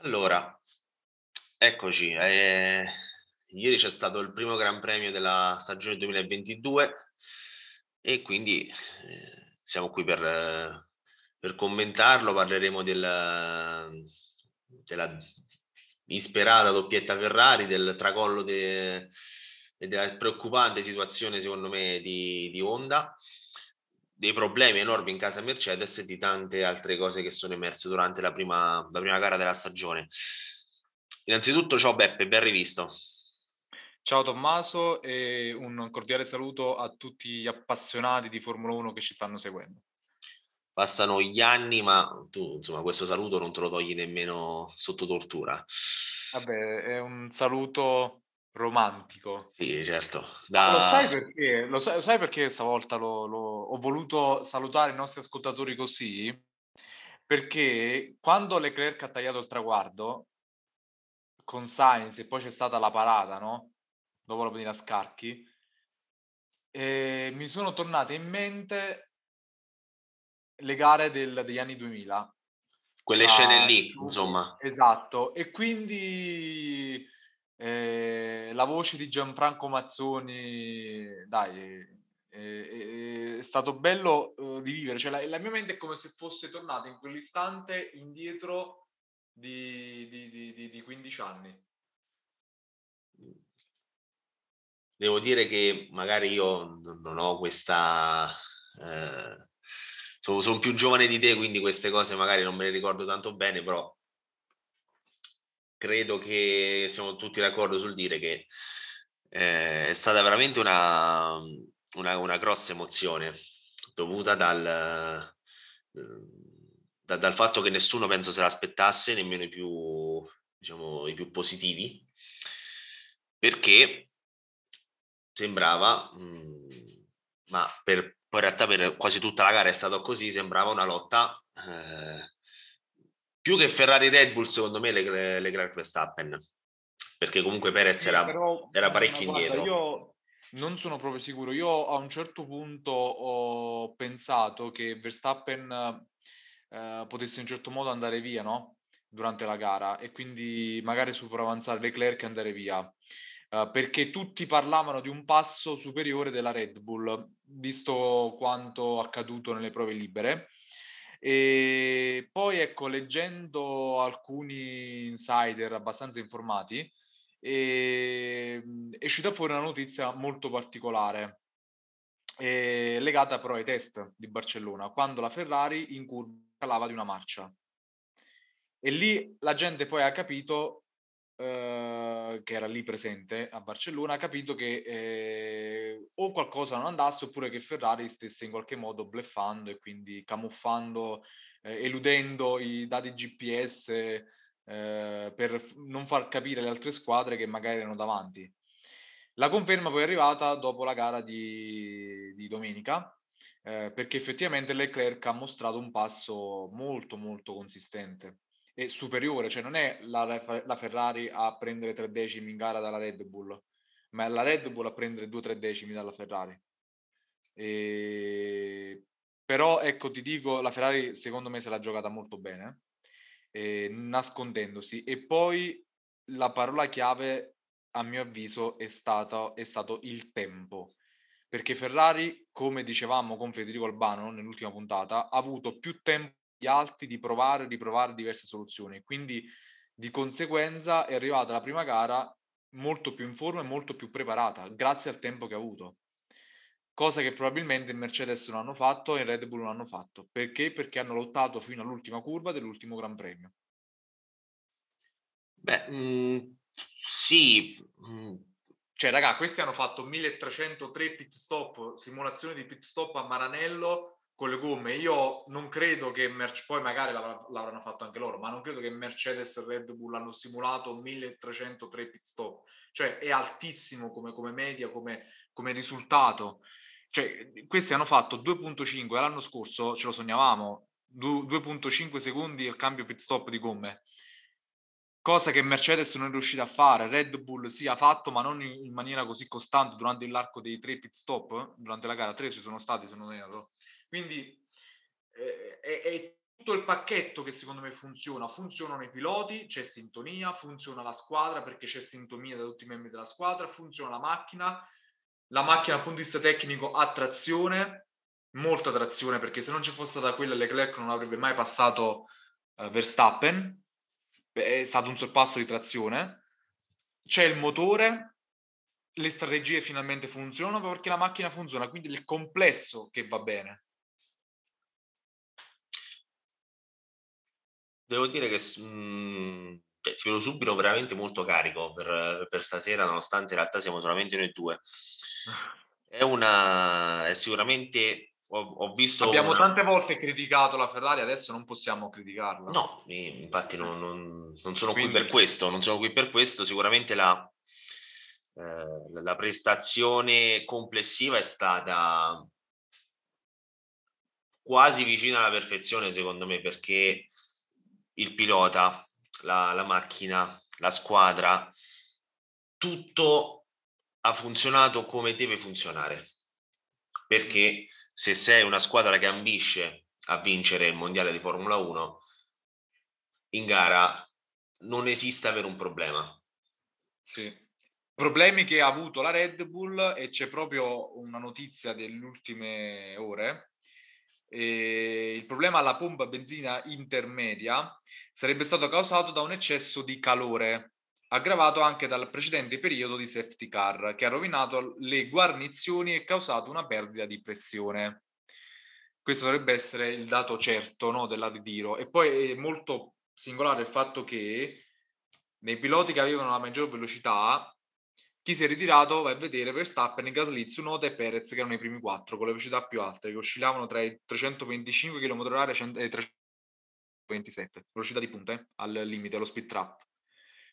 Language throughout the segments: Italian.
Allora, eccoci. Eh, ieri c'è stato il primo Gran Premio della stagione 2022 e quindi eh, siamo qui per, per, commentarlo. Parleremo del, della insperata doppietta Ferrari, del tracollo e de, della preoccupante situazione, secondo me, di, di Honda dei problemi enormi in casa Mercedes e di tante altre cose che sono emerse durante la prima, la prima gara della stagione. Innanzitutto, ciao Beppe, ben rivisto. Ciao Tommaso e un cordiale saluto a tutti gli appassionati di Formula 1 che ci stanno seguendo. Passano gli anni, ma tu, insomma, questo saluto non te lo togli nemmeno sotto tortura. Vabbè, è un saluto romantico. Sì, certo. Da... Lo sai perché? Lo sai, lo sai perché stavolta lo, lo, ho voluto salutare i nostri ascoltatori così? Perché quando Leclerc ha tagliato il traguardo con Sainz e poi c'è stata la parata, no? Dopo la pedina a scacchi, eh, mi sono tornate in mente le gare del, degli anni 2000. Quelle ah, scene lì, insomma. Esatto, e quindi eh, la voce di Gianfranco Mazzoni, dai, è, è stato bello uh, rivivere, cioè la, la, mia mente è come se fosse tornata in quell'istante indietro di, di, di, di 15 anni. Devo dire che magari io non ho questa... Eh, sono, sono più giovane di te, quindi queste cose magari non me le ricordo tanto bene, però credo che siamo tutti d'accordo sul dire che eh, è stata veramente una, una, una, grossa emozione dovuta dal, da, dal fatto che nessuno penso se l'aspettasse, nemmeno i più, diciamo, i più positivi, perché sembrava, mh, mm, ma per, poi in realtà per quasi tutta la gara è stato così, sembrava una lotta eh, più che Ferrari Red Bull, secondo me, le, Leclerc Verstappen, perché comunque Perez era, però, era parecchio guarda, indietro. Io non sono proprio sicuro. Io a un certo punto ho pensato che Verstappen eh, potesse in certo modo andare via, no? Durante la gara e quindi magari avanzare Leclerc e andare via. Uh, perché tutti parlavano di un passo superiore della Red Bull, visto quanto accaduto nelle prove libere. E poi ecco, leggendo alcuni insider abbastanza informati, ehm, è uscita fuori una notizia molto particolare, eh, legata però ai test di Barcellona, quando la Ferrari in curva calava di una marcia. E lì la gente poi ha capito Ehm, che era lì presente a Barcellona, ha capito che eh, o qualcosa non andasse oppure che Ferrari stesse in qualche modo bleffando e quindi camuffando, eh, eludendo i dati GPS eh, per non far capire le altre squadre che magari erano davanti. La conferma poi è arrivata dopo la gara di, di domenica, eh, perché effettivamente Leclerc ha mostrato un passo molto molto consistente è superiore, cioè non è la, la, Ferrari a prendere tre decimi in gara dalla Red Bull, ma è la Red Bull a prendere due o tre decimi dalla Ferrari. E... Però ecco, ti dico, la Ferrari secondo me se l'ha giocata molto bene, eh, nascondendosi. E poi la parola chiave, a mio avviso, è, stata, è stato il tempo. Perché Ferrari, come dicevamo con Federico Albano nell'ultima puntata, ha avuto più tempo gli altri di provare e riprovare diverse soluzioni. Quindi di conseguenza è arrivata la prima gara molto più in forma e molto più preparata, grazie al tempo che ha avuto. Cosa che probabilmente il Mercedes non hanno fatto e il Red Bull non hanno fatto. Perché? Perché hanno lottato fino all'ultima curva dell'ultimo Gran Premio. Beh, mh, mm, sì. Mh. Cioè, raga, questi hanno fatto 1303 pit stop, simulazione di pit stop a Maranello, con le gomme. Io non credo che Mercedes, poi magari l'avr- l'avranno fatto anche loro, ma non credo che Mercedes e Red Bull hanno simulato 1303 pit stop, cioè è altissimo come, come media, come, come risultato. Cioè, questi hanno fatto 2.5 l'anno scorso, ce lo sognavamo, 2.5 secondi il cambio pit stop di gomme. Cosa che Mercedes non è riuscita a fare, Red Bull sì ha fatto, ma non in maniera così costante durante l'arco dei tre pit stop. Durante la gara tre ci sono stati, se non erro quindi eh, è, è, tutto il pacchetto che secondo me funziona. Funzionano i piloti, c'è sintonia, funziona la squadra perché c'è sintonia da tutti i membri della squadra, funziona la macchina. La macchina dal punto di vista tecnico ha trazione, molta trazione perché se non ci fosse stata quella Leclerc non avrebbe mai passato uh, Verstappen, è stato un sorpasso di trazione. C'è il motore, le strategie finalmente funzionano perché la macchina funziona, quindi il complesso che va bene. Devo dire che mh, mhmm, cioè, ti vedo subito veramente molto carico per, per stasera, nonostante in realtà siamo solamente noi due. È una, è sicuramente ho, ho visto. Abbiamo una... tante volte criticato la Ferrari, adesso non possiamo criticarla. No, infatti non, non, non sono Quindi... qui per questo, non sono qui per questo. Sicuramente la, eh, la prestazione complessiva è stata quasi vicina alla perfezione, secondo me, perché il pilota, la, la macchina, la squadra, tutto ha funzionato come deve funzionare. Perché se sei una squadra che ambisce a vincere il mondiale di Formula 1, in gara non esiste avere un problema. Sì. Problemi che ha avuto la Red Bull e c'è proprio una notizia delle ultime ore e il problema alla pompa benzina intermedia sarebbe stato causato da un eccesso di calore, aggravato anche dal precedente periodo di safety car, che ha rovinato le guarnizioni e causato una perdita di pressione. Questo dovrebbe essere il dato certo no, del ritiro. E poi è molto singolare il fatto che nei piloti che avevano la maggior velocità chi si è ritirato va a vedere Verstappen, Gasly, Tsunoda e Perez che erano i primi quattro con le velocità più alte che oscillavano tra i 325 km/h e i 327 velocità di punta eh, al limite, allo speed trap.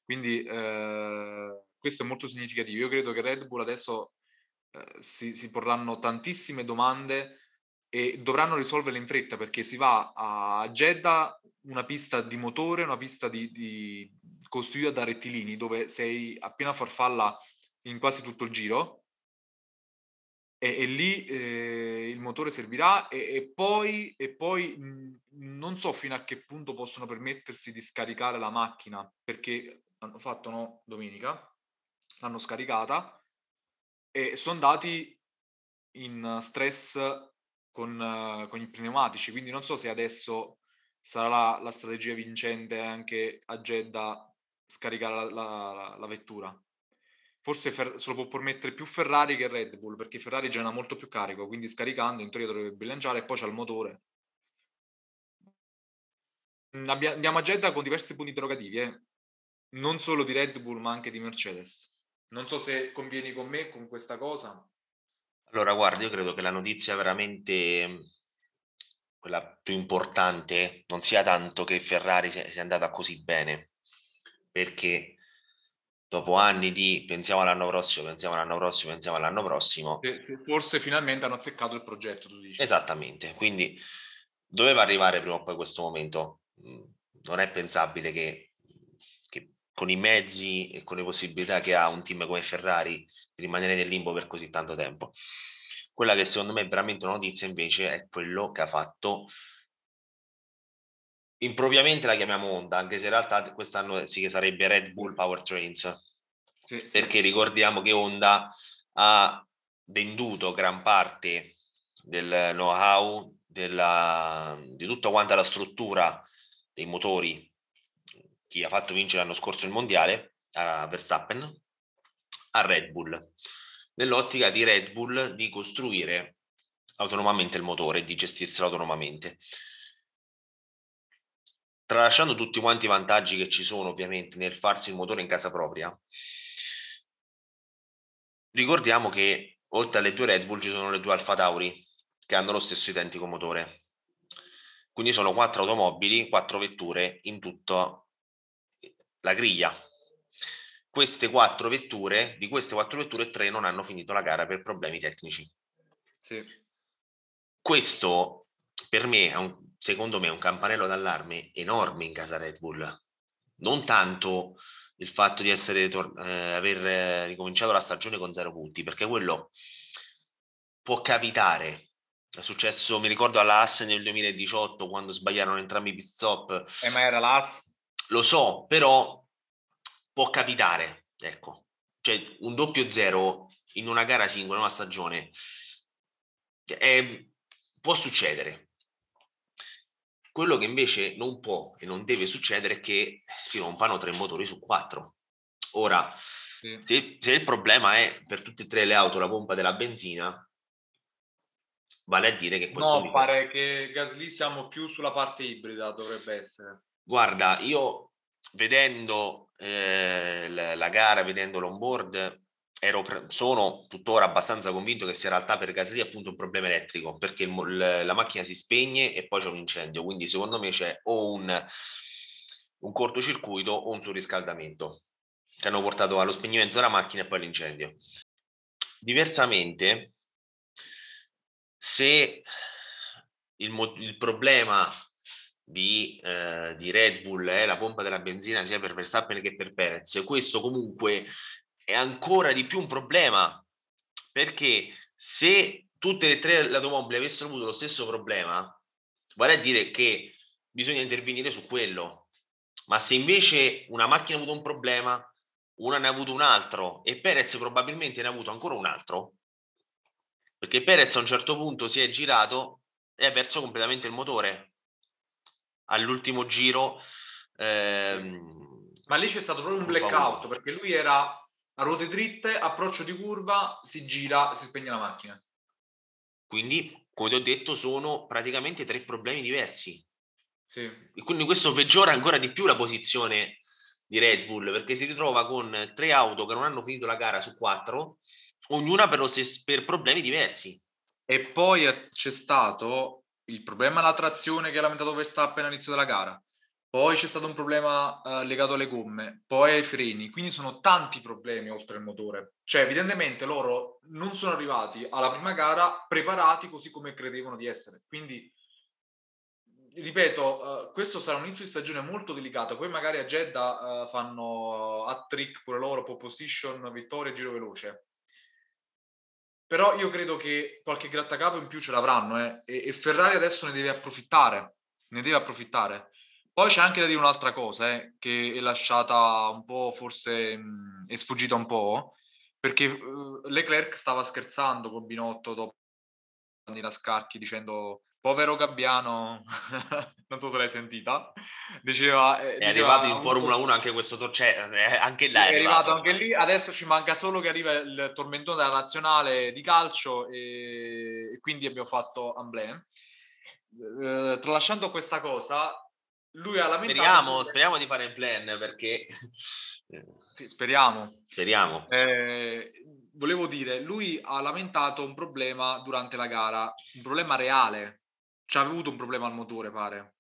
Quindi eh, questo è molto significativo. Io credo che Red Bull adesso eh, si, si porranno tantissime domande e dovranno risolverle in fretta perché si va a Jeddah una pista di motore, una pista di, di, costruita da rettilini dove sei appena farfalla in quasi tutto il giro e, e lì eh, il motore servirà e, e poi, e poi mh, non so fino a che punto possono permettersi di scaricare la macchina perché hanno fatto no, domenica, l'hanno scaricata e sono andati in stress con, uh, con i pneumatici, quindi non so se adesso sarà la, la strategia vincente anche a Jeddah scaricare la, la, la vettura forse Fer- se lo può permettere più Ferrari che Red Bull, perché Ferrari genera molto più carico, quindi scaricando in teoria dovrebbe bilanciare e poi c'è il motore. Mm, andiamo a Jeddah con diversi punti interrogativi, eh? non solo di Red Bull ma anche di Mercedes. Non so se convieni con me con questa cosa. Allora, guarda, io credo che la notizia veramente quella più importante non sia tanto che Ferrari sia andata così bene, perché dopo anni di pensiamo all'anno prossimo, pensiamo all'anno prossimo, pensiamo all'anno prossimo. Forse finalmente hanno azzeccato il progetto, tu dici. Esattamente, quindi doveva arrivare prima o poi questo momento. Mm, non è pensabile che, che, con i mezzi e con le possibilità che ha un team come Ferrari di rimanere nel limbo per così tanto tempo. Quella che secondo me è veramente una notizia invece è quello che ha fatto impropriamente la chiamiamo Honda, anche se in realtà quest'anno sì che sarebbe Red Bull Powertrains, sì, sì. perché ricordiamo che Honda ha venduto gran parte del know-how della, di tutta quanta la struttura dei motori. Chi ha fatto vincere l'anno scorso il mondiale? A Verstappen a Red Bull. Nell'ottica di Red Bull di costruire autonomamente il motore e di gestirselo autonomamente tralasciando tutti quanti i vantaggi che ci sono ovviamente nel farsi il motore in casa propria, ricordiamo che oltre alle due Red Bull ci sono le due Alfa Tauri che hanno lo stesso identico motore. Quindi sono quattro automobili, quattro vetture in tutta la griglia. Queste quattro vetture, di queste quattro vetture, tre non hanno finito la gara per problemi tecnici. Sì. Questo per me è un, secondo me, è un campanello d'allarme enorme in casa Red Bull. Non tanto il fatto di essere, eh, aver ricominciato la stagione con zero punti, perché quello può capitare, È successo, mi ricordo alla Haas nel 2018 quando sbagliarono entrambi i pit stop. Eh, ma era l'Haas? Lo so, però può capitare, ecco. Cioè, un doppio zero in una gara singola, in una stagione, è, può succedere. Quello che invece non può e non deve succedere è che si rompano tre motori su quattro. Ora, sì. se, se, il problema è per tutte e tre le auto la pompa della benzina, vale a dire che questo... No, pare che Gasly siamo più sulla parte ibrida, dovrebbe essere. Guarda, io vedendo eh, la gara, vedendo l'onboard, ero, sono tuttora abbastanza convinto che sia in realtà per Gasly appunto un problema elettrico, perché il, la macchina si spegne e poi c'è un incendio, quindi secondo me c'è o un, un cortocircuito o un surriscaldamento che hanno portato allo spegnimento della macchina e poi all'incendio. Diversamente, se il, il problema di, eh, di, Red Bull è la pompa della benzina sia per Verstappen che per Perez, questo comunque è ancora di più un problema perché se tutte e tre le automobili avessero avuto lo stesso problema, a dire che bisogna intervenire su quello. Ma se invece una macchina ha avuto un problema, una ne ha avuto un altro e Perez probabilmente ne ha avuto ancora un altro, perché Perez a un certo punto si è girato e ha perso completamente il motore all'ultimo giro. Ehm, Ma lì c'è stato proprio un blackout perché lui era a ruote dritte, approccio di curva, si gira e si spegne la macchina. Quindi, come ti ho detto, sono praticamente tre problemi diversi. Sì. E quindi questo peggiora ancora di più la posizione di Red Bull perché si ritrova con tre auto che non hanno finito la gara su quattro ognuna per, stes- per problemi diversi. E poi c'è stato il problema della trazione che ha lamentato Verstappen all'inizio della gara, poi c'è stato un problema uh, legato alle gomme, poi ai freni, quindi sono tanti problemi oltre il motore. Cioè, evidentemente loro non sono arrivati alla prima gara preparati così come credevano di essere. Quindi, ripeto, uh, questo sarà un inizio di stagione molto delicato. Poi magari a Jeddah uh, fanno a trick pure loro, pole position, vittoria, giro veloce. Però io credo che qualche grattacapo in più ce l'avranno eh? e, e, Ferrari adesso ne deve approfittare, ne deve approfittare. Poi c'è anche da dire un'altra cosa eh, che è lasciata un po', forse mh, è sfuggita un po', perché uh, Leclerc stava scherzando con Binotto dopo la Scacchi dicendo povero Gabbiano, non so se l'hai sentita, diceva... Eh, è diceva, arrivato in Formula 1 anche questo torcetto, eh, anche là è, è arrivato. arrivato anche lì, adesso ci manca solo che arriva il tormentone della nazionale di calcio e, e quindi abbiamo fatto Amblem. Eh, tralasciando questa cosa, lui ha lamentato... Speriamo, che... speriamo di fare il plan perché... sì, speriamo. Speriamo. Eh, volevo dire, lui ha lamentato un problema durante la gara, un problema reale, c'ha avuto un problema al motore, pare,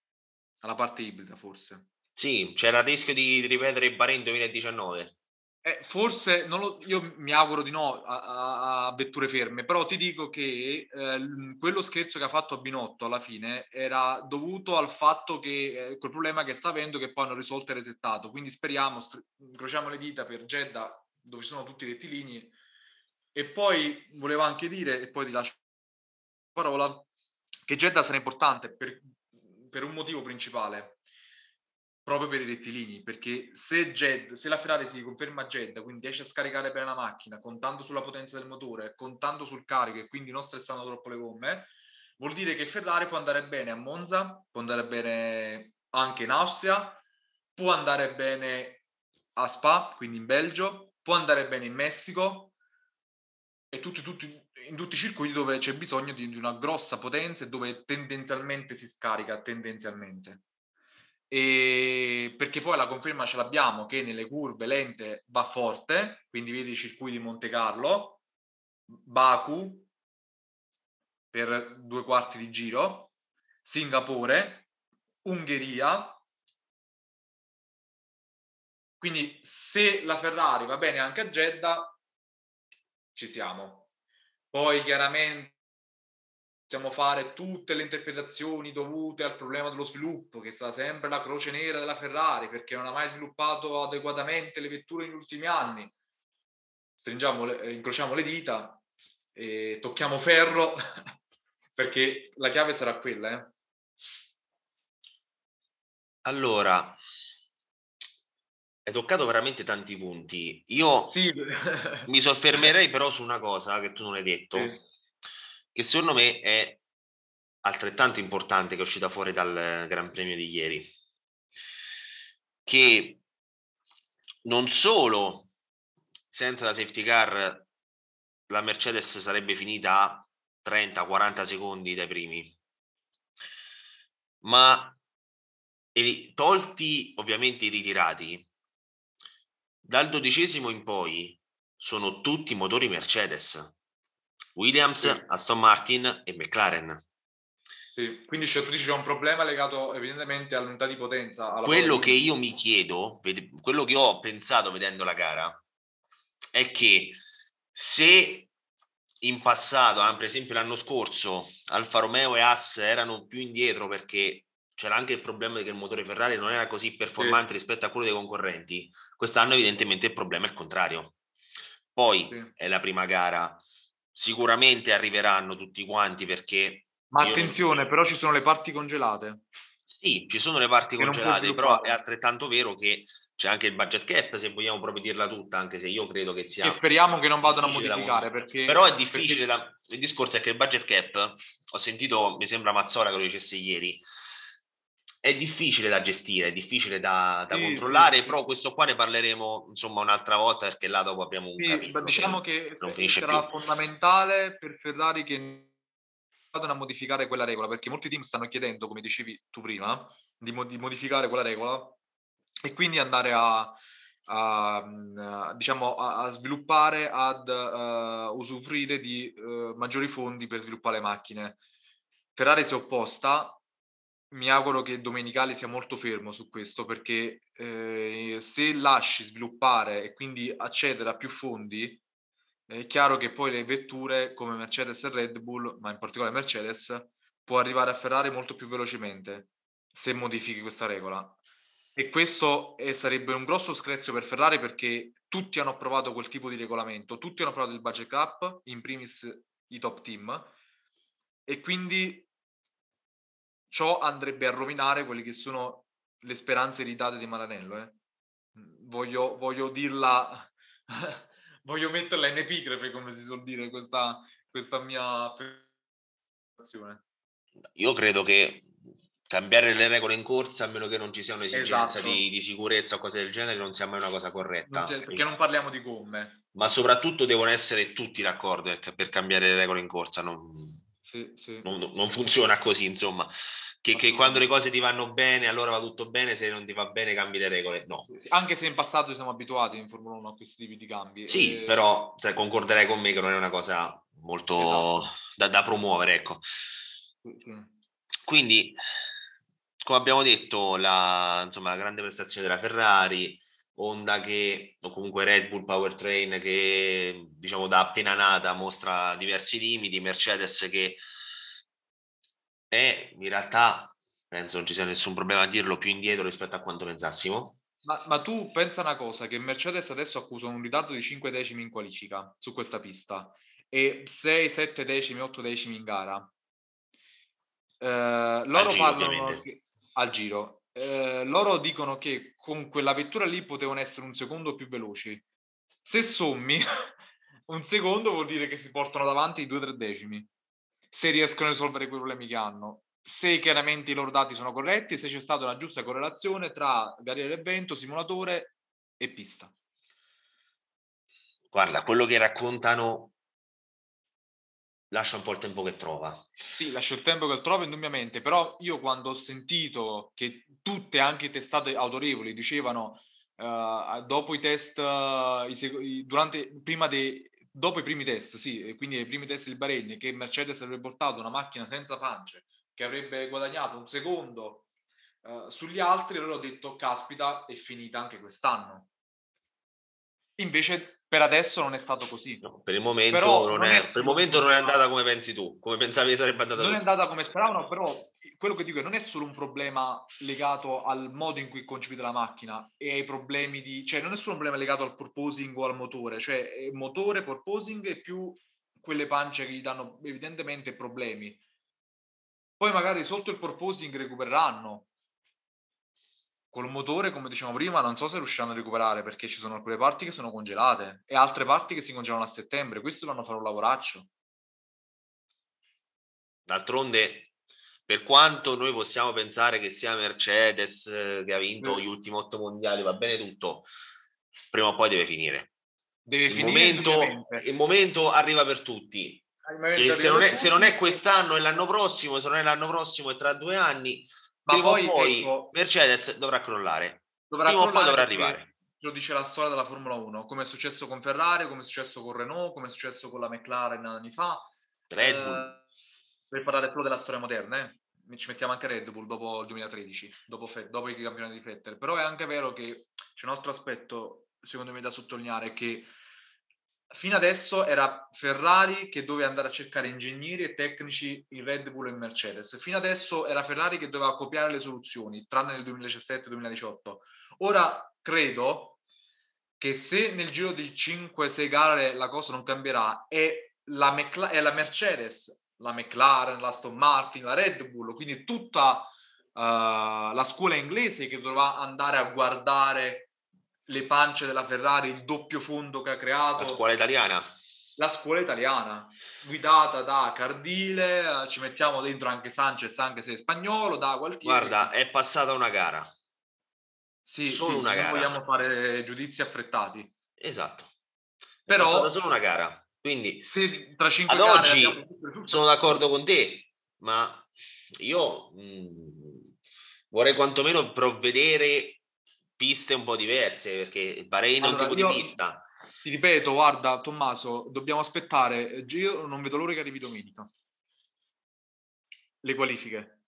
alla parte ibrida forse. Sì, c'era il rischio di ripetere il Bahrain 2019. Eh, forse, lo, io mi auguro di no a, a, a, vetture ferme, però ti dico che eh, quello scherzo che ha fatto a Binotto alla fine era dovuto al fatto che eh, quel problema che sta avendo che poi hanno risolto e resettato. Quindi speriamo, str- incrociamo le dita per Jeddah, dove ci sono tutti i rettilini. E poi volevo anche dire, e poi ti lascio la parola, che Jeddah sarà importante per, per un motivo principale, proprio per i rettilini, perché se, Jed, se la Ferrari si conferma Jeddah, quindi riesce a scaricare bene la macchina, contando sulla potenza del motore, contando sul carico e quindi non stressando troppo le gomme, vuol dire che Ferrari può andare bene a Monza, può andare bene anche in Austria, può andare bene a Spa, quindi in Belgio, può andare bene in Messico e tutti, tutti, in tutti i circuiti dove c'è bisogno di, di una grossa potenza e dove tendenzialmente si scarica, tendenzialmente. E perché poi la conferma ce l'abbiamo che nelle curve lente va forte, quindi vedi i circuiti di Monte Carlo, Baku per due quarti di giro, Singapore, Ungheria. Quindi se la Ferrari va bene anche a Jeddah, ci siamo. Poi chiaramente possiamo fare tutte le interpretazioni dovute al problema dello sviluppo, che è stata sempre la croce nera della Ferrari, perché non ha mai sviluppato adeguatamente le vetture negli ultimi anni. Stringiamo, le, incrociamo le dita e tocchiamo ferro perché la chiave sarà quella. Eh? Allora, hai toccato veramente tanti punti. Io sì. mi soffermerei però su una cosa che tu non hai detto, sì. Che secondo me è altrettanto importante che è uscita fuori dal Gran Premio di ieri, che non solo senza la safety car la Mercedes sarebbe finita a 30-40 secondi dai primi, ma tolti ovviamente i ritirati, dal dodicesimo in poi sono tutti motori Mercedes, Williams, sì. Aston Martin e McLaren. Sì, quindi cioè, tu dici c'è un problema legato evidentemente all'unità di potenza. quello che io mi chiedo, quello che ho pensato vedendo la gara, è che se in passato, ah, per esempio l'anno scorso, Alfa Romeo e Haas erano più indietro perché c'era anche il problema che il motore Ferrari non era così performante sì. rispetto a quello dei concorrenti, quest'anno evidentemente il problema è il contrario. Poi sì. è la prima gara, sicuramente arriveranno tutti quanti perché... Ma attenzione, non... però ci sono le parti congelate. Sì, ci sono le parti che congelate, però è altrettanto vero che c'è anche il budget cap, se vogliamo proprio dirla tutta, anche se io credo che sia... E speriamo che non vadano a modificare, perché... Però è difficile, perché... da... il discorso è che il budget cap, ho sentito, mi sembra Mazzola che lo dicesse ieri, è difficile da gestire, è difficile da, da sì, controllare, sì, però questo qua ne parleremo insomma un'altra volta perché là dopo abbiamo un sì, capitolo diciamo che, che sarà più. fondamentale per Ferrari che vadano a modificare quella regola, perché molti team stanno chiedendo, come dicevi tu prima, di, mod- di modificare quella regola e quindi andare a, a, a diciamo, a, sviluppare, ad uh, usufruire di uh, maggiori fondi per sviluppare macchine. Ferrari si è opposta, mi auguro che Domenicali sia molto fermo su questo perché eh, se lasci sviluppare e quindi accedere a più fondi, è chiaro che poi le vetture come Mercedes e Red Bull, ma in particolare Mercedes, può arrivare a Ferrari molto più velocemente se modifichi questa regola. E questo è, sarebbe un grosso screzio per Ferrari perché tutti hanno approvato quel tipo di regolamento, tutti hanno approvato il budget cap, in primis i top team, e quindi ciò andrebbe a rovinare quelle che sono le speranze iritate di Maranello. Eh. Voglio, voglio dirla, voglio metterla in epigrafe, come si suol dire, questa, questa mia affermazione. Io credo che cambiare le regole in corsa, a meno che non ci sia un'esigenza esatto. di, di, sicurezza o cose del genere, non sia mai una cosa corretta. Non sia, perché non parliamo di gomme. Ma soprattutto devono essere tutti d'accordo per cambiare le regole in corsa. Non, sì, sì. non, non funziona così, insomma. Che, che, quando le cose ti vanno bene, allora va tutto bene, se non ti va bene cambi le regole. No. Sì, anche se in passato siamo abituati in Formula 1 a questi tipi di cambi. Sì, e... però cioè, concorderai con me che non è una cosa molto esatto. da, da, promuovere, ecco. Quindi come abbiamo detto, la, insomma, la grande prestazione della Ferrari, Honda che, o comunque Red Bull Powertrain che diciamo da appena nata mostra diversi limiti, Mercedes che è in realtà, penso non ci sia nessun problema a dirlo, più indietro rispetto a quanto pensassimo. Ma, ma tu pensa una cosa, che Mercedes adesso accusa un ritardo di 5 decimi in qualifica su questa pista e 6, 7 decimi, 8 decimi in gara. Eh, loro giro, parlano... Ovviamente al giro. Eh, loro dicono che con quella vettura lì potevano essere un secondo più veloci. Se sommi, un secondo vuol dire che si portano davanti i due tre decimi. Se riescono a risolvere quei problemi che hanno. Se chiaramente i loro dati sono corretti, se c'è stata una giusta correlazione tra barriera del vento, simulatore e pista. Guarda, quello che raccontano lascia un po' il tempo che trova. Sì, lascia il tempo che trova indubbiamente, però io quando ho sentito che tutte, anche testate autorevoli, dicevano uh, dopo i test, uh, i, durante, prima dei, dopo i primi test, sì, quindi i primi test del Bahrain, che Mercedes avrebbe portato una macchina senza pance, che avrebbe guadagnato un secondo uh, sugli altri, allora ho detto, caspita, è finita anche quest'anno. Invece per adesso non è stato così. No, per il momento, non, non, è, per il momento non è andata come pensi tu, come pensavi che sarebbe andata Non tu. è andata come speravano, però quello che dico è non è solo un problema legato al modo in cui è concepita la macchina e ai problemi di... cioè non è solo un problema legato al porposing o al motore, cioè motore, porposing e più quelle pance che gli danno evidentemente problemi. poi magari sotto il porposing recupereranno. Col motore, come dicevamo prima, non so se riusciranno a recuperare perché ci sono alcune parti che sono congelate e altre parti che si congelano a settembre. Questo dovranno fare un lavoraccio. D'altronde, per quanto noi possiamo pensare che sia Mercedes eh, che ha vinto gli ultimi otto mondiali, va bene tutto, prima o poi deve finire. Deve il, finire momento, il momento arriva per tutti. Se non, è, se non, è, quest'anno è l'anno prossimo, se non è l'anno prossimo è tra due anni, ma poi, poi ecco, Mercedes dovrà crollare. Dovrà prima crollare dovrà arrivare. Lo dice la storia della Formula 1, come è successo con Ferrari, come è successo con Renault, come è successo con la McLaren anni fa. Red Bull. Eh, per parlare solo della storia moderna, eh? ci mettiamo anche Red Bull dopo il 2013, dopo, Fe- dopo i campionati di Vettel. Però è anche vero che c'è un altro aspetto, secondo me, da sottolineare, che fino adesso era Ferrari che doveva andare a cercare ingegneri e tecnici in Red Bull e Mercedes. Fino adesso era Ferrari che doveva copiare le soluzioni, tranne nel 2017-2018. Ora credo che se nel giro di 5-6 gare la cosa non cambierà, è la, Mecla- è la Mercedes la McLaren, la Aston Martin, la Red Bull, quindi tutta uh, la scuola inglese che dovrà andare a guardare le pance della Ferrari, il doppio fondo che ha creato. La scuola italiana. La scuola italiana, guidata da Cardile, ci mettiamo dentro anche Sanchez, anche se è spagnolo, da Gualtieri. Guarda, è passata una gara. Sì, solo sì, una gara. vogliamo fare giudizi affrettati. Esatto. È Però, passata solo una gara quindi se tra cinque ad oggi sono d'accordo con te, ma io mh, mhmm, vorrei quantomeno provvedere piste un po' diverse perché Bahrain allora, è un tipo di pista. Ti ripeto, guarda Tommaso, dobbiamo aspettare. Io non vedo l'ora che arrivi domenica. Le qualifiche.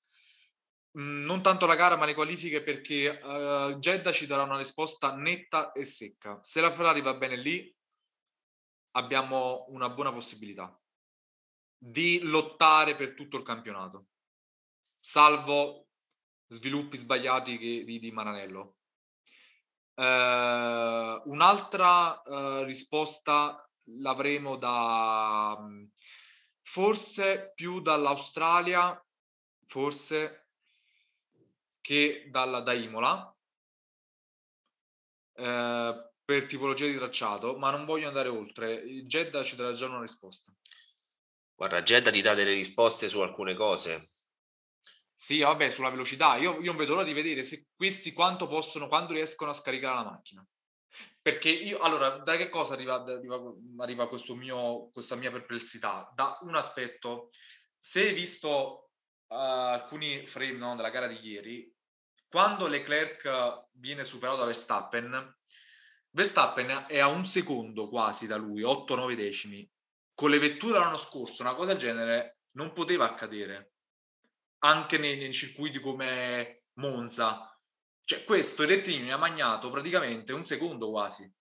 non tanto la gara, ma le qualifiche perché uh, Jeddah ci darà una risposta netta e secca. Se la Ferrari va bene lì, abbiamo una buona possibilità di lottare per tutto il campionato, salvo sviluppi sbagliati che, di, di Maranello. Uh, un'altra uh, risposta l'avremo da forse più dall'Australia, forse che dalla, da Imola. Uh, per tipologia di tracciato, ma non voglio andare oltre. Jeddah ci darà già una risposta. Guarda, Jeddah ti dà delle risposte su alcune cose. Sì, vabbè, sulla velocità. Io, io non vedo l'ora di vedere se questi quanto possono, quando riescono a scaricare la macchina. Perché io, allora, da che cosa arriva, arriva, arriva mio, questa mia perplessità? Da un aspetto, se hai visto uh, alcuni frame no, della gara di ieri, quando Leclerc viene superato da Verstappen, Verstappen è a un secondo quasi da lui, 8-9 decimi. Con le vetture l'anno scorso una cosa del genere non poteva accadere, anche nei, nei circuiti come Monza. Cioè questo mi ha magnato praticamente un secondo quasi.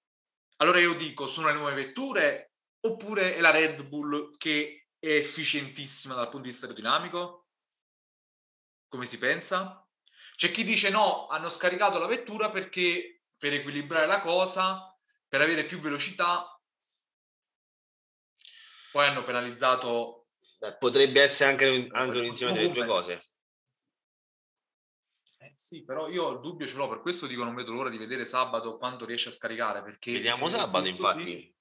Allora io dico, sono le nuove vetture oppure è la Red Bull che è efficientissima dal punto di vista aerodinamico? Come si pensa? C'è chi dice no, hanno scaricato la vettura perché per equilibrare la cosa, per avere più velocità. Poi hanno penalizzato... Potrebbe essere anche, anche un insieme delle due cose. Eh sì, però io il dubbio ce l'ho, per questo dico non vedo l'ora di vedere sabato quanto riesce a scaricare. Perché Vediamo sabato, infatti.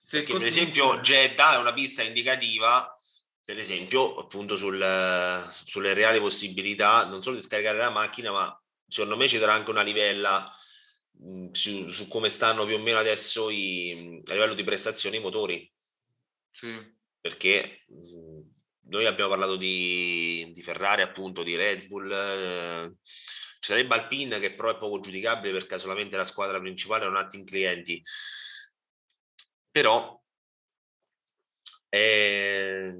Così, perché, per esempio, Jeddah è una pista indicativa per esempio, appunto sul, sulle reali possibilità non solo di scaricare la macchina, ma secondo me ci darà anche una livella Mhmm, su, su, come stanno più o meno adesso i, a livello di prestazioni i motori. Sì. Perché mhmm, noi abbiamo parlato di, di, Ferrari, appunto, di Red Bull. Eh, ci sarebbe Alpine che però è poco giudicabile perché solamente la squadra principale non ha team clienti. Però eh,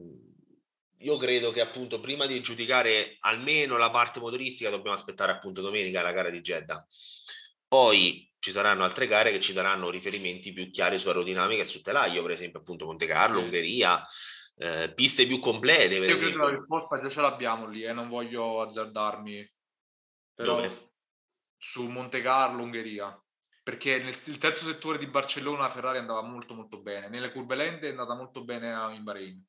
io credo che appunto prima di giudicare almeno la parte motoristica dobbiamo aspettare appunto domenica la gara di Jeddah poi ci saranno altre gare che ci daranno riferimenti più chiari su aerodinamica e su telaio, per esempio appunto Monte Carlo. Ungheria, eh, piste più complete. Io credo che la risposta già ce l'abbiamo lì e eh, non voglio azzardarmi. Però Dove? Su Monte Carlo, Ungheria. Perché nel il terzo settore di Barcellona la Ferrari andava molto molto bene. Nelle curve lente è andata molto bene in Bahrain.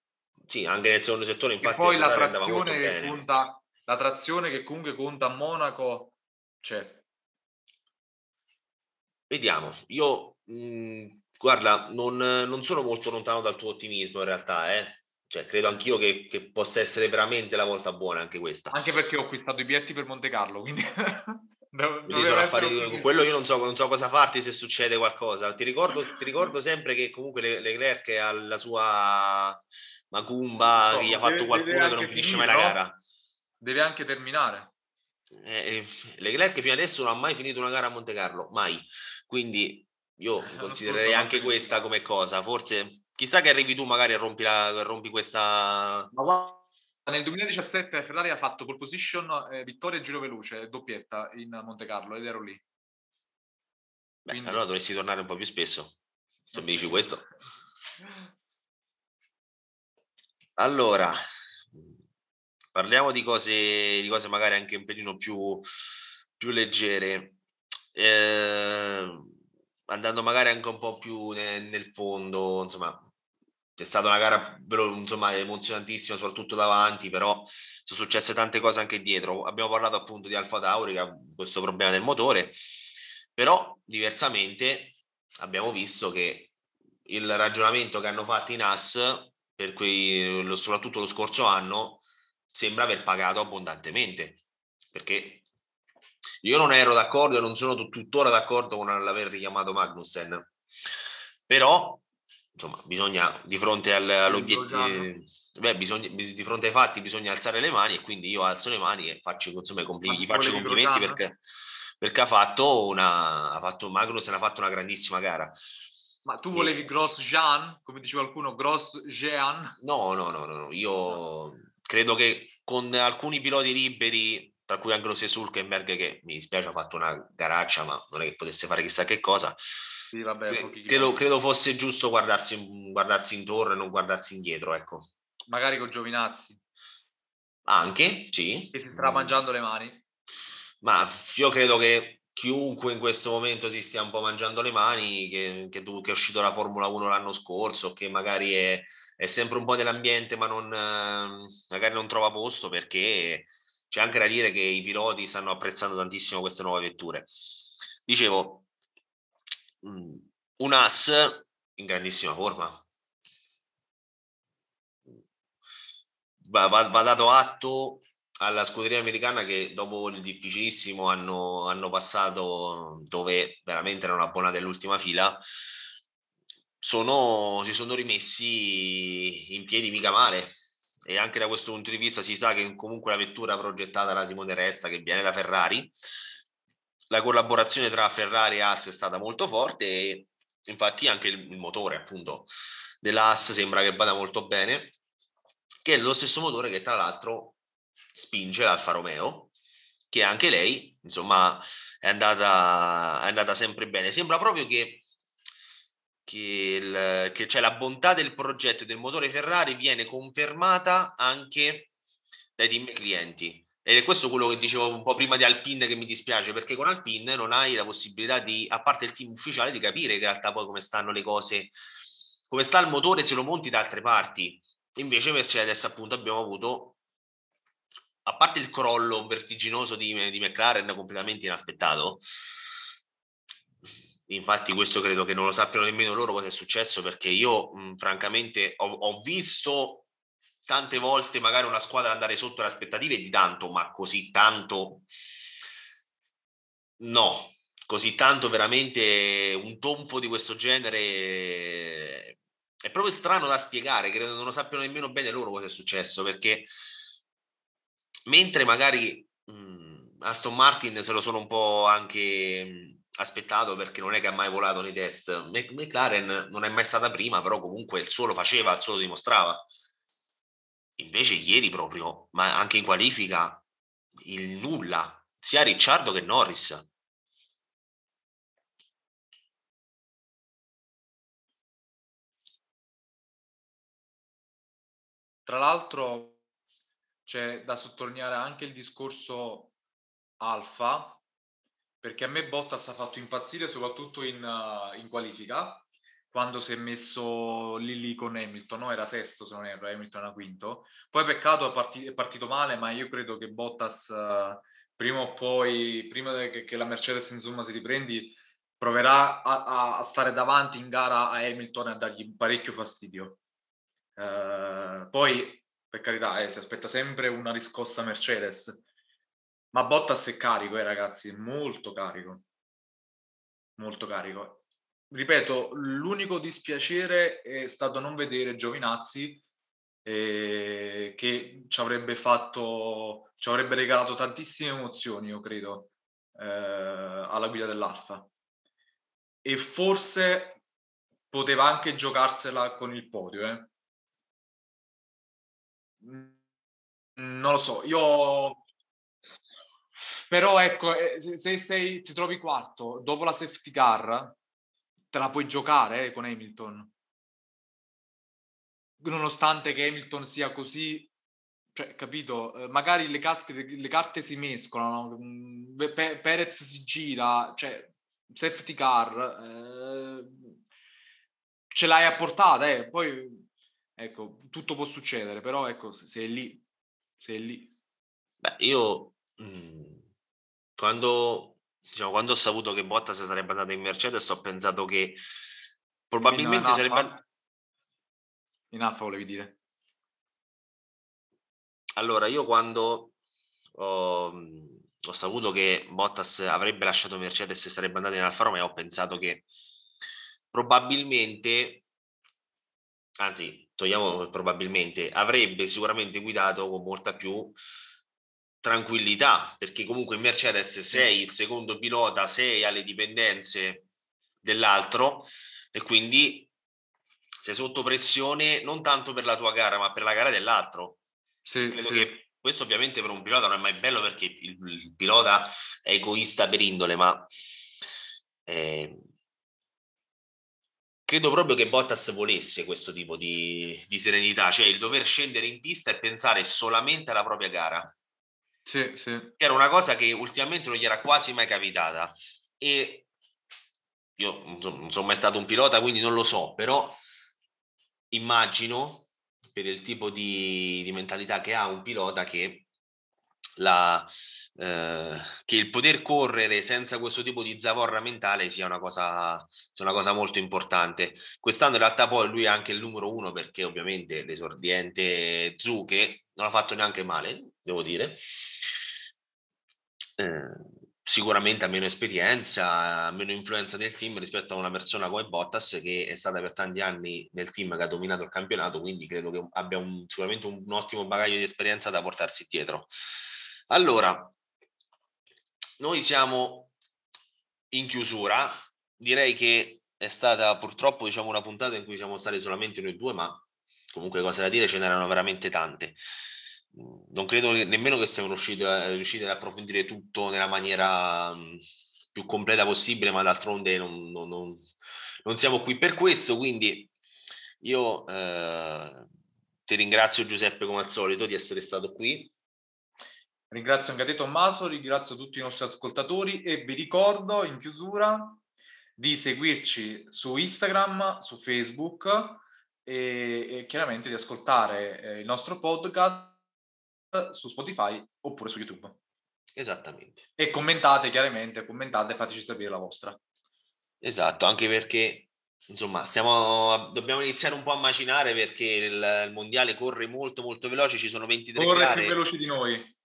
Sì, anche nel secondo settore, infatti. E poi la trazione, che conta, la trazione che comunque conta a Monaco c'è. Vediamo, io mh, mhmm, guarda, non, non, sono molto lontano dal tuo ottimismo in realtà, eh. Cioè, credo anch'io che, che, possa essere veramente la volta buona anche questa. Anche perché ho acquistato i biglietti per Monte Carlo, quindi... affari, quello io non so, non so, cosa farti se succede qualcosa. Ti ricordo, ti ricordo sempre che comunque Leclerc ha la sua Macumba sì, so, che gli ha fatto qualcuno che non finisce mai la gara. Deve anche terminare. Eh, eh, Leclerc fino adesso non ha mai finito una gara a Monte Carlo, mai. Quindi io eh, considererei anche questa come cosa. Forse chissà che arrivi tu magari a rompi, la, rompi questa... Ma guarda, nel 2017 Ferrari ha fatto pole position, eh, vittoria e giro veloce, doppietta in Monte Carlo ed ero lì. Beh, Quindi... allora dovresti tornare un po' più spesso, se mi dici questo. Allora, parliamo di cose, di cose magari anche un pelino più, più leggere. Eh, andando magari anche un po' più nel, nel fondo, insomma, è stata una gara insomma, emozionantissima, soprattutto davanti, però sono successe tante cose anche dietro. Abbiamo parlato appunto di Alfa Tauri, che ha questo problema del motore, però diversamente abbiamo visto che il ragionamento che hanno fatto i NAS, per cui soprattutto lo scorso anno, sembra aver pagato abbondantemente, perché io non ero d'accordo e non sono tuttora d'accordo con l'aver richiamato Magnussen, però insomma, bisogna di fronte al, all'obiettivo, beh, bisogna, di fronte ai fatti bisogna alzare le mani e quindi io alzo le mani e faccio, insomma, compl- gli faccio complimenti perché, perché, ha fatto una, ha fatto, Magnus ha fatto una grandissima gara. Ma tu volevi e... Gross Jean, come diceva qualcuno, Gross Jean? No, no, no, no, io credo che con alcuni piloti liberi, tra cui anche lo stesso Hulkenberg, che mi dispiace ha fatto una garaccia, ma non è che potesse fare chissà che cosa, sì, vabbè, credo, credo, fosse giusto guardarsi, guardarsi intorno e non guardarsi indietro, ecco. Magari con Giovinazzi. Anche, sì. Che si starà mm. mangiando le mani. Ma io credo che chiunque in questo momento si stia un po' mangiando le mani, che, che, che è uscito la Formula 1 l'anno scorso, che magari è, è sempre un po' nell'ambiente ma non, magari non trova posto perché c'è anche da dire che i piloti stanno apprezzando tantissimo queste nuove vetture. Dicevo, Mhmm, un as in grandissima forma. Va, va, va, dato atto alla scuderia americana che dopo il difficilissimo hanno, hanno passato dove veramente erano abbonati all'ultima fila, sono, si sono rimessi in piedi mica male e anche da questo punto di vista si sa che comunque la vettura progettata da Simone Resta che viene da Ferrari la collaborazione tra Ferrari e Haas è stata molto forte e infatti anche il, il motore appunto dell'Haas sembra che vada molto bene, che è lo stesso motore che tra l'altro spinge l'Alfa Romeo, che anche lei insomma è andata, è andata sempre bene. Sembra proprio che, che, il, che cioè la bontà del progetto del motore Ferrari viene confermata anche dai team clienti ed è questo quello che dicevo un po' prima di Alpine che mi dispiace, perché con Alpine non hai la possibilità di, a parte il team ufficiale, di capire in realtà poi come stanno le cose, come sta il motore se lo monti da altre parti. Invece Mercedes appunto abbiamo avuto, a parte il crollo vertiginoso di, di McLaren completamente inaspettato, infatti questo credo che non lo sappiano nemmeno loro cosa è successo perché io mh, francamente ho, ho visto tante volte magari una squadra andare sotto le aspettative di tanto, ma così tanto no, così tanto veramente un tonfo di questo genere è proprio strano da spiegare, credo non lo sappiano nemmeno bene loro cosa è successo, perché mentre magari mh, Aston Martin se lo sono un po' anche aspettato perché non è che ha mai volato nei test, McLaren non è mai stata prima, però comunque il suo lo faceva, il suo lo dimostrava. Invece ieri proprio, ma anche in qualifica, il nulla, sia Ricciardo che Norris. Tra l'altro c'è da sottolineare anche il discorso alfa, perché a me Bottas ha fatto impazzire soprattutto in, uh, in qualifica, quando si è messo lì lì con Hamilton, no? era sesto se non erro, Hamilton era quinto. Poi peccato è, parti- è partito male, ma io credo che Bottas uh, prima o poi, prima che, che, la Mercedes insomma si riprendi, proverà a, a, stare davanti in gara a Hamilton e a dargli parecchio fastidio. Uh, poi, per carità, eh, si aspetta sempre una riscossa Mercedes, ma Bottas è carico, eh, ragazzi, molto carico. Molto carico. Ripeto, l'unico dispiacere è stato non vedere Giovinazzi eh, che ci avrebbe fatto, ci avrebbe regalato tantissime emozioni, io credo, eh, alla guida dell'Alfa. E forse poteva anche giocarsela con il podio, eh. Non lo so, io però ecco, eh, se, sei, ti trovi quarto dopo la safety car, te la puoi giocare eh, con Hamilton. Nonostante che Hamilton sia così, cioè, capito? Eh, magari le, casche, le carte si mescolano, mm, Perez si gira, cioè, safety car, eh, ce l'hai a portata, eh. poi, ecco, tutto può succedere, però, ecco, se, se è lì, se è lì. Beh, io... Mh quando, diciamo, quando ho saputo che Bottas sarebbe andato in Mercedes ho pensato che probabilmente in sarebbe... In Alfa volevi dire? Allora, io quando ho, ho, saputo che Bottas avrebbe lasciato Mercedes e sarebbe andato in Alfa Romeo, ho pensato che probabilmente, anzi, togliamo probabilmente, avrebbe sicuramente guidato con molta più tranquillità, perché comunque in Mercedes sei il secondo pilota, sei alle dipendenze dell'altro e quindi sei sotto pressione non tanto per la tua gara, ma per la gara dell'altro. Sì, Credo sì. che questo ovviamente per un pilota non è mai bello perché il, il pilota è egoista per indole, ma eh, credo proprio che Bottas volesse questo tipo di, di serenità, cioè il dover scendere in pista e pensare solamente alla propria gara sì, sì. Era una cosa che ultimamente non gli era quasi mai capitata. E io non sono mai stato un pilota, quindi non lo so, però immagino per il tipo di, di mentalità che ha un pilota che, la, eh, che il poter correre senza questo tipo di zavorra mentale sia una, cosa, sia una cosa molto importante. Quest'anno in realtà poi lui è anche il numero uno perché ovviamente l'esordiente Zu non ha fatto neanche male, devo dire. Eh, sicuramente ha meno esperienza, meno influenza nel team rispetto a una persona come Bottas che è stata per tanti anni nel team che ha dominato il campionato, quindi credo che abbia un, sicuramente un, un ottimo bagaglio di esperienza da portarsi dietro. Allora, noi siamo in chiusura, direi che è stata purtroppo diciamo, una puntata in cui siamo stati solamente noi due, ma comunque cose da dire ce n'erano veramente tante. Non credo nemmeno che siamo riusciti, riusciti ad approfondire tutto nella maniera mh, più completa possibile, ma d'altronde non, non, non, non, siamo qui per questo, quindi io eh, ti ringrazio Giuseppe come al solito di essere stato qui. Ringrazio anche te Tommaso, ringrazio tutti i nostri ascoltatori e vi ricordo in chiusura di seguirci su Instagram, su Facebook e, e chiaramente di ascoltare eh, il nostro podcast su Spotify oppure su YouTube. Esattamente. E commentate chiaramente, commentate, fateci sapere la vostra. Esatto, anche perché insomma stiamo, dobbiamo iniziare un po' a macinare perché il, il mondiale corre molto molto veloce, ci sono 23 corre gare. Corre più veloci di noi.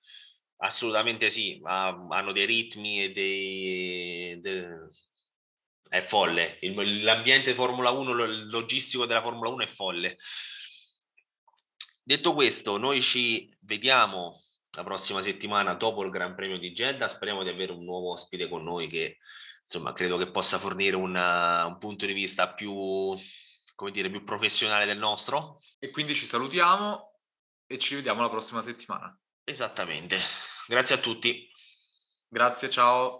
Assolutamente sì, ma hanno dei ritmi e dei... De... È folle, il, l'ambiente Formula 1, il logistico della Formula 1 è folle. Detto questo, noi ci vediamo la prossima settimana dopo il Gran Premio di Jeddah. Speriamo di avere un nuovo ospite con noi che insomma credo che possa fornire una, un punto di vista più, come dire, più professionale del nostro. E quindi ci salutiamo e ci vediamo la prossima settimana. Esattamente. Grazie a tutti. Grazie, ciao.